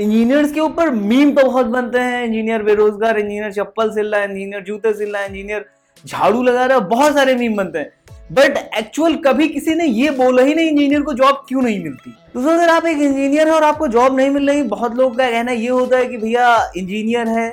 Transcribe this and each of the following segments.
Engineers के ऊपर meme तो बहुत बनते हैं। इंजीनियर बेरोजगार इंजीनियर चप्पल सिल रहा है इंजीनियर जूते सिल रहा है इंजीनियर झाड़ू लगा रहा है, बहुत सारे मीम बनते हैं। बट एक्चुअल कभी किसी ने ये बोला ही नहीं इंजीनियर को जॉब क्यों नहीं मिलती? दूसरा, अगर आप एक इंजीनियर है और आपको जॉब नहीं मिल रही, बहुत लोग का कहना ये होता है कि भैया इंजीनियर है।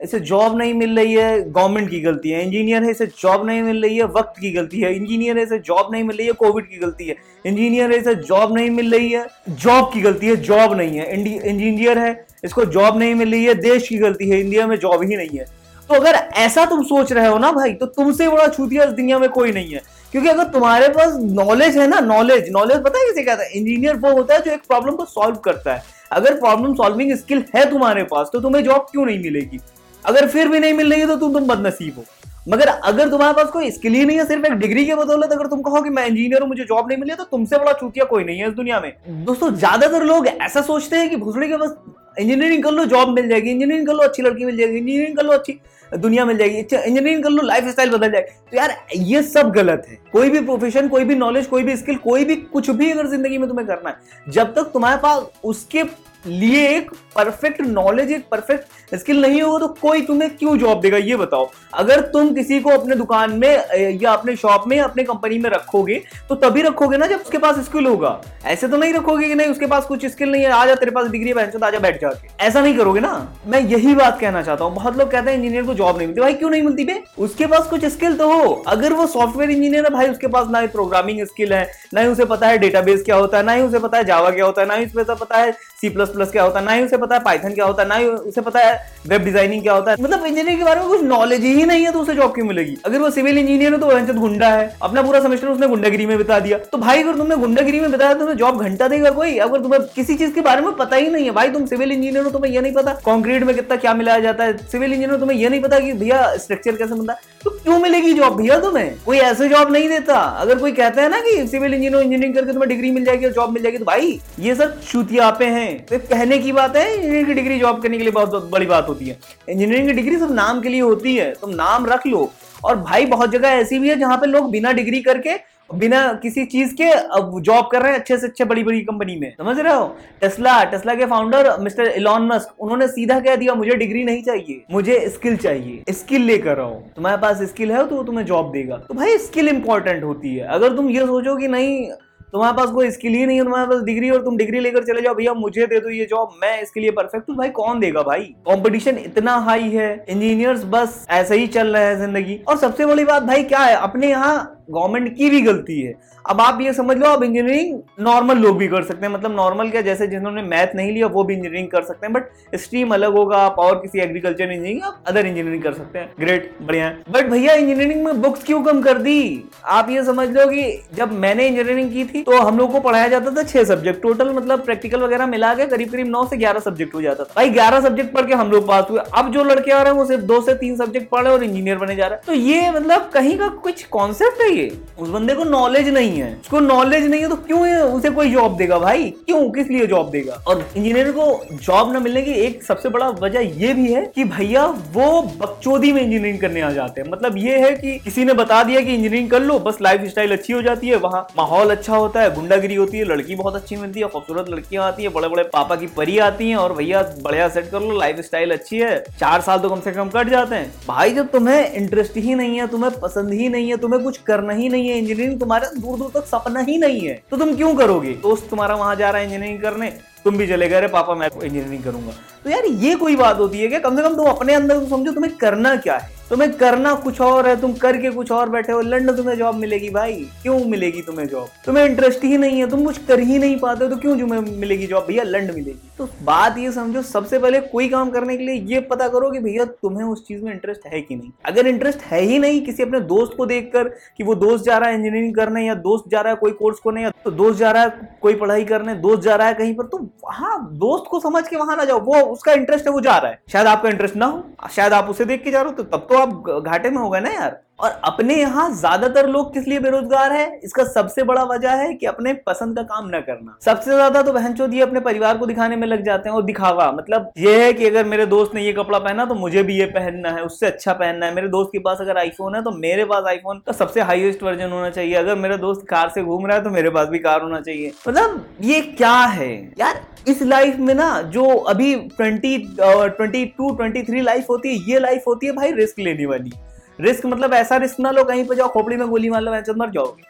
इसे जॉब नहीं मिल रही है गवर्नमेंट की गलती है। इंजीनियर है, इसे जॉब नहीं मिल रही है, वक्त की गलती है। इंजीनियर है, इसे जॉब नहीं मिल रही है कोविड की गलती है। इंजीनियर है, इसे जॉब नहीं मिल रही है जॉब की गलती है जॉब नहीं है। इंजीनियर है, इसको जॉब नहीं मिल रही है, देश की गलती है। इंडिया में जॉब ही नहीं है। तो अगर ऐसा तुम सोच रहे हो ना भाई तो तुमसे बड़ा छूतिया इस दुनिया में कोई नहीं है। क्योंकि अगर तुम्हारे पास नॉलेज है ना नॉलेज नॉलेज पता है किसे कहता है? इंजीनियर वो होता है जो एक प्रॉब्लम को सॉल्व करता है। अगर प्रॉब्लम सॉल्विंग स्किल है तुम्हारे पास तो तुम्हें जॉब क्यों नहीं मिलेगी? अगर फिर भी नहीं मिल रही है तो तुम तुम बदनसीब हो। मगर अगर तुम्हारे पास कोई स्किल ही नहीं है, सिर्फ़ एक डिग्री के बदौलत अगर तुम कहो कि मैं इंजीनियर हूँ, मुझे जॉब नहीं मिली तो तुमसे बड़ा चूतिया कोई नहीं है इस दुनिया में। दोस्तों, ज़्यादातर लोग ऐसा सोचते हैं कि भोसड़ी के बस इंजीनियरिंग कर लो जॉब मिल जाएगी। इंजीनियरिंग कर लो, अच्छी लड़की मिल जाएगी। इंजीनियरिंग कर लो, अच्छी दुनिया मिल जाएगी। अच्छा इंजीनियरिंग कर लो लाइफ स्टाइल बदल जाएगी। तो यार, ये सब गलत है। कोई भी प्रोफेशन कोई भी नॉलेज कोई भी स्किल कोई भी कुछ भी अगर ज़िंदगी में तुम्हें करना है, जब तक तुम्हारे पास उसके लिए एक परफेक्ट नॉलेज एक परफेक्ट स्किल नहीं होगा तो कोई तुम्हें क्यों जॉब देगा? ये बताओ। अगर तुम किसी को अपने दुकान में या अपने शॉप में, अपने कंपनी में रखोगे तो तभी रखोगे ना जब उसके पास स्किल होगा। ऐसे तो नहीं रखोगे कि नहीं, उसके पास कुछ स्किल नहीं है, आ आजा तेरे पास डिग्री है आजा बैठ जाके। ऐसा नहीं करोगे ना? मैं यही बात कहना चाहता हूँ। बहुत लोग कहते हैं इंजीनियर को जॉब नहीं मिलती। भाई, क्यों नहीं मिलती बे? उसके पास कुछ स्किल तो हो। अगर वो सॉफ्टवेयर इंजीनियर है, भाई, उसके पास ना ही प्रोग्रामिंग स्किल है, ना ही उसे पता है डेटाबेस क्या होता है, ना ही उसे पता है जावा क्या होता है, ना ही उसे पता है सी प्लस प्लस क्या होता है? ना ही उसे पता है पाइथन क्या होता है, ना ही उसे पता है वेब डिज़ाइनिंग क्या होता है। मतलब इंजीनियरिंग के बारे में कुछ नॉलेज ही नहीं है तो उसे जॉब क्यों मिलेगी? अगर वो सिविल इंजीनियर है तो वह गुंडा है। अपना पूरा सेमेस्टर उसने गुंडागिरी में बिता दिया। तो भाई, अगर तुमने गुंडागिरी में बताया, तुम्हें जॉब घंटा देगा कोई? अगर तुम्हें किसी चीज़ के बारे में पता ही नहीं है, भाई, तुम सिविल इंजीनियर हो, तुम्हें यह नहीं पता कॉन्क्रीट में कितना क्या मिलाया जाता है। सिविल इंजीनियर तुम्हें यह नहीं पता कि भैया स्ट्रक्चर कैसे बनता है। तो क्यों मिलेगी जॉब भैया तुम्हें? कोई ऐसे जॉब नहीं देता। अगर कोई कहता है ना कि सिविल इंजीनियर इंजीनियरिंग करके तुम्हें डिग्री मिल जाएगी और जॉब मिल जाएगी तो भाई, ये सब छुतियापे हैं। तो कहने की बात है इंजीनियरिंग की डिग्री जॉब करने के लिए बहुत बड़ी बात होती है। इंजीनियरिंग की डिग्री सिर्फ़ नाम के लिए होती है, तुम नाम रख लो। और भाई, बहुत जगह ऐसी भी है जहाँ पे लोग बिना डिग्री करके, बिना किसी चीज़ के अब जॉब कर रहे हैं अच्छे से, अच्छे बड़ी बड़ी कंपनी में। समझ रहे हो? टेस्ला टेस्ला के फाउंडर मिस्टर इलॉन मस्क उन्होंने सीधा कह दिया, मुझे डिग्री नहीं चाहिए, मुझे स्किल चाहिए स्किल लेकर आओ। तुम्हारे पास स्किल है तो वो तुम्हें जॉब देगा। तो भाई स्किल इंपॉर्टेंट होती है। अगर तुम ये सोचो कि नहीं तुम्हारे पास कोई स्किल ही नहीं है, तुम्हारे पास डिग्री और तुम डिग्री लेकर चले जाओ, भैया, मुझे दे दो ये जॉब मैं इसके लिए परफेक्ट हूँ। भाई, कौन देगा भाई? कॉम्पिटिशन इतना हाई है इंजीनियर्स बस ऐसे ही चल रहे हैं ज़िंदगी। और सबसे बड़ी बात भाई, क्या है? अपने यहाँ गवर्नमेंट की भी गलती है। अब आप ये समझ लो, अब इंजीनियरिंग नॉर्मल लोग भी कर सकते हैं। मतलब नॉर्मल क्या, जैसे जिन्होंने मैथ नहीं लिया, वो भी इंजीनियरिंग कर सकते हैं बट स्ट्रीम अलग होगा, आप और किसी एग्रीकल्चर इंजीनियरिंग आप अदर इंजीनियरिंग कर सकते हैं। ग्रेट बढ़िया है। बट भैया इंजीनियरिंग में बुक्स क्यों कम कर दी? आप ये समझ लो कि जब मैंने इंजीनियरिंग की थी तो हम लोग को पढ़ाया जाता था छह सब्जेक्ट टोटल मतलब प्रैक्टिकल वगैरह मिला के करीब करीब नौ से ग्यारह सब्जेक्ट हो जाता था। भाई, ग्यारह सब्जेक्ट पढ़ के हम लोग पास हुए। अब जो लड़के आ रहे हैं, वो सिर्फ़ दो से तीन सब्जेक्ट पढ़े और इंजीनियर बने जा रहे हैं। तो ये मतलब कहीं का कुछ कॉन्सेप्ट है ये उस बंदे को नॉलेज नहीं है। उसको नॉलेज नहीं है तो क्यों है? उसे कोई जॉब देगा भाई? क्यों? किस लिए जॉब देगा? और इंजीनियर को जॉब न मिलने की एक सबसे बड़ा वजह ये भी है कि भैया वो बकचोदी में इंजीनियरिंग करने आ जाते हैं। मतलब ये है कि किसी ने बता दिया कि इंजीनियरिंग कर लो, बस लाइफ स्टाइल अच्छी हो जाती है, वहाँ माहौल अच्छा होता है, गुंडागिरी होती है, लड़की बहुत अच्छी मिलती है, खूबसूरत लड़कियाँ आती है बड़े बड़े पापा की परी आती है और भैया बढ़िया सेट कर लो लाइफ स्टाइल अच्छी है, चार साल तो कम से कम कट जाते हैं। भाई जब तुम्हें इंटरेस्ट ही नहीं है, तुम्हें पसंद ही नहीं है, तुम्हें कुछ करना ही नहीं है इंजीनियरिंग तुम्हारा दूर दूर तक सपना ही नहीं है। तो तुम क्यों करोगे? दोस्त तुम्हारा वहाँ जा रहा है इंजीनियरिंग करने। तुम भी चले गए पापा, मैं इंजीनियरिंग करूँगा। तो यार, ये कोई बात होती है क्या? कम से कम तुम अपने अंदर समझो, तुम्हें करना क्या है? तुम्हें करना कुछ और है, तुम करके कुछ और बैठे हो, लंड तुम्हें जॉब मिलेगी भाई। क्यों मिलेगी तुम्हें जॉब तुम्हें इंटरेस्ट ही नहीं है, तुम कुछ कर ही नहीं पाते हो तो क्यों तुम्हें मिलेगी जॉब भैया, लंड मिलेगी। तो बात ये समझो, सबसे पहले कोई काम करने के लिए ये पता करो कि भैया, तुम्हें उस चीज़ में इंटरेस्ट है कि नहीं? अगर इंटरेस्ट है ही नहीं किसी अपने दोस्त को देखकर कि वो दोस्त जा रहा है इंजीनियरिंग करने या दोस्त जा रहा है कोई कोर्स करने या तो दोस्त जा रहा है कोई पढ़ाई करने, दोस्त जा रहा है कहीं पर तो हाँ दोस्त को समझ के वहाँ ना जाओ। वो, उसका इंटरेस्ट है, वो जा रहा है। शायद आपका इंटरेस्ट ना हो। शायद आप उसे देख के जा रहे हो तो तब तो आप घाटे में हो गए ना यार। और अपने यहाँ ज़्यादातर लोग किस लिए बेरोजगार है? इसका सबसे बड़ा वजह है कि अपने पसंद का काम न करना। सबसे ज़्यादा तो बहन चोदी अपने परिवार को दिखाने में लग जाते हैं और दिखावा। मतलब ये है कि अगर मेरे दोस्त ने ये कपड़ा पहना तो मुझे भी ये पहनना है, उससे अच्छा पहनना है। मेरे दोस्त के पास अगर आईफोन है तो मेरे पास आईफोन का सबसे हाईएस्ट वर्जन होना चाहिए। अगर मेरे दोस्त कार से घूम रहा है तो मेरे पास भी कार होना चाहिए। मतलब ये क्या है? यार, इस लाइफ में ना जो अभी twenty twenty two twenty three life होती है, ये लाइफ होती है भाई रिस्क लेने वाली। रिस्क मतलब ऐसा रिस्क ना लो, कहीं पर जाओ, खोपड़ी में गोली मार लो वैसे मर जाओगे।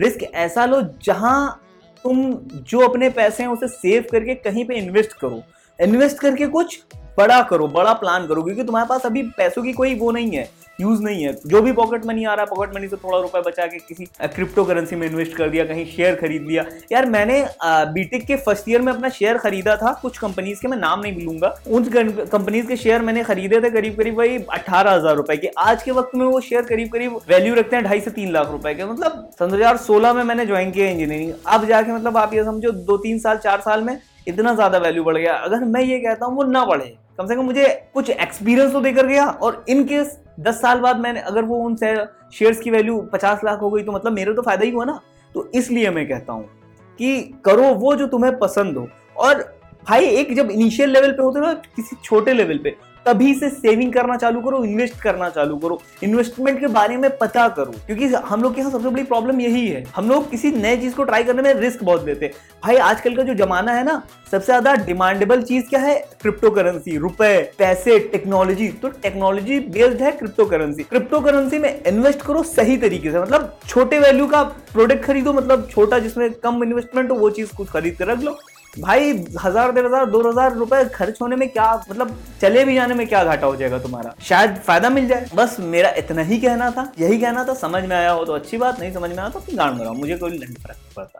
रिस्क ऐसा लो जहाँ तुम जो अपने पैसे हैं उसे सेव करके कहीं पे इन्वेस्ट करो। इन्वेस्ट करके कुछ बड़ा करो, बड़ा प्लान करो, क्योंकि तुम्हारे पास अभी पैसों की कोई वो नहीं है यूज़ नहीं है। जो भी पॉकेट मनी आ रहा है पॉकेट मनी से थोड़ा रुपया बचा के किसी क्रिप्टो करेंसी में इन्वेस्ट कर दिया, कहीं शेयर खरीद लिया। यार मैंने बीटेक के फ़र्स्ट ईयर में अपना शेयर खरीदा था, कुछ कंपनीज़ के, मैं नाम नहीं भूलूँगा। उन कंपनीज़ के शेयर मैंने खरीदे थे करीब करीब वही अठारह हज़ार रुपए के। आज के वक्त में वो शेयर करीब करीब वैल्यू रखते हैं ढाई से तीन लाख रुपए के। मतलब सन दो में मैंने ज्वाइन किया इंजीनियरिंग अब जाके मतलब आप ये समझो, दो, तीन साल, चार साल में इतना ज़्यादा वैल्यू बढ़ गया। अगर मैं ये कहता हूँ, वो ना बढ़े। कम से कम मुझे कुछ एक्सपीरियंस तो देकर गया और इन केस दस साल बाद मैंने, अगर वो उन शेयर्स की वैल्यू पचास लाख हो गई तो मतलब मेरे तो फ़ायदा ही हुआ ना। तो इसलिए मैं कहता हूँ कि करो वो जो तुम्हें पसंद हो। और भाई, एक जब इनिशियल लेवल पे होते हो ना, किसी छोटे लेवल पे तभी से सेविंग करना चालू करो इन्वेस्ट करना चालू करो। इन्वेस्टमेंट के बारे में पता करो, क्योंकि हम लोग के यहाँ सबसे बड़ी प्रॉब्लम यही है। हम लोग किसी नए चीज़ को ट्राई करने में रिस्क बहुत लेते हैं। भाई, आजकल का जो जमाना है ना, सबसे ज़्यादा डिमांडेबल चीज़ क्या है? क्रिप्टो करेंसी रुपए, पैसे टेक्नोलॉजी तो टेक्नोलॉजी बेस्ड है क्रिप्टो करेंसी क्रिप्टो करेंसी में इन्वेस्ट करो सही तरीके से। मतलब छोटे वैल्यू का प्रोडक्ट खरीदो मतलब छोटा जिसमें कम इन्वेस्टमेंट हो, वो चीज़ कुछ खरीद कर रख लो। भाई, हज़ार, डेढ़ हज़ार, दो हज़ार रुपए खर्च होने में क्या मतलब चले भी जाने में क्या घाटा हो जाएगा तुम्हारा? शायद फ़ायदा मिल जाए। बस मेरा इतना ही कहना था, यही कहना था, समझ में आया हो तो अच्छी बात, नहीं समझ में आया तो गाड़ में मुझे कोई नहीं फ़र्क पड़ता।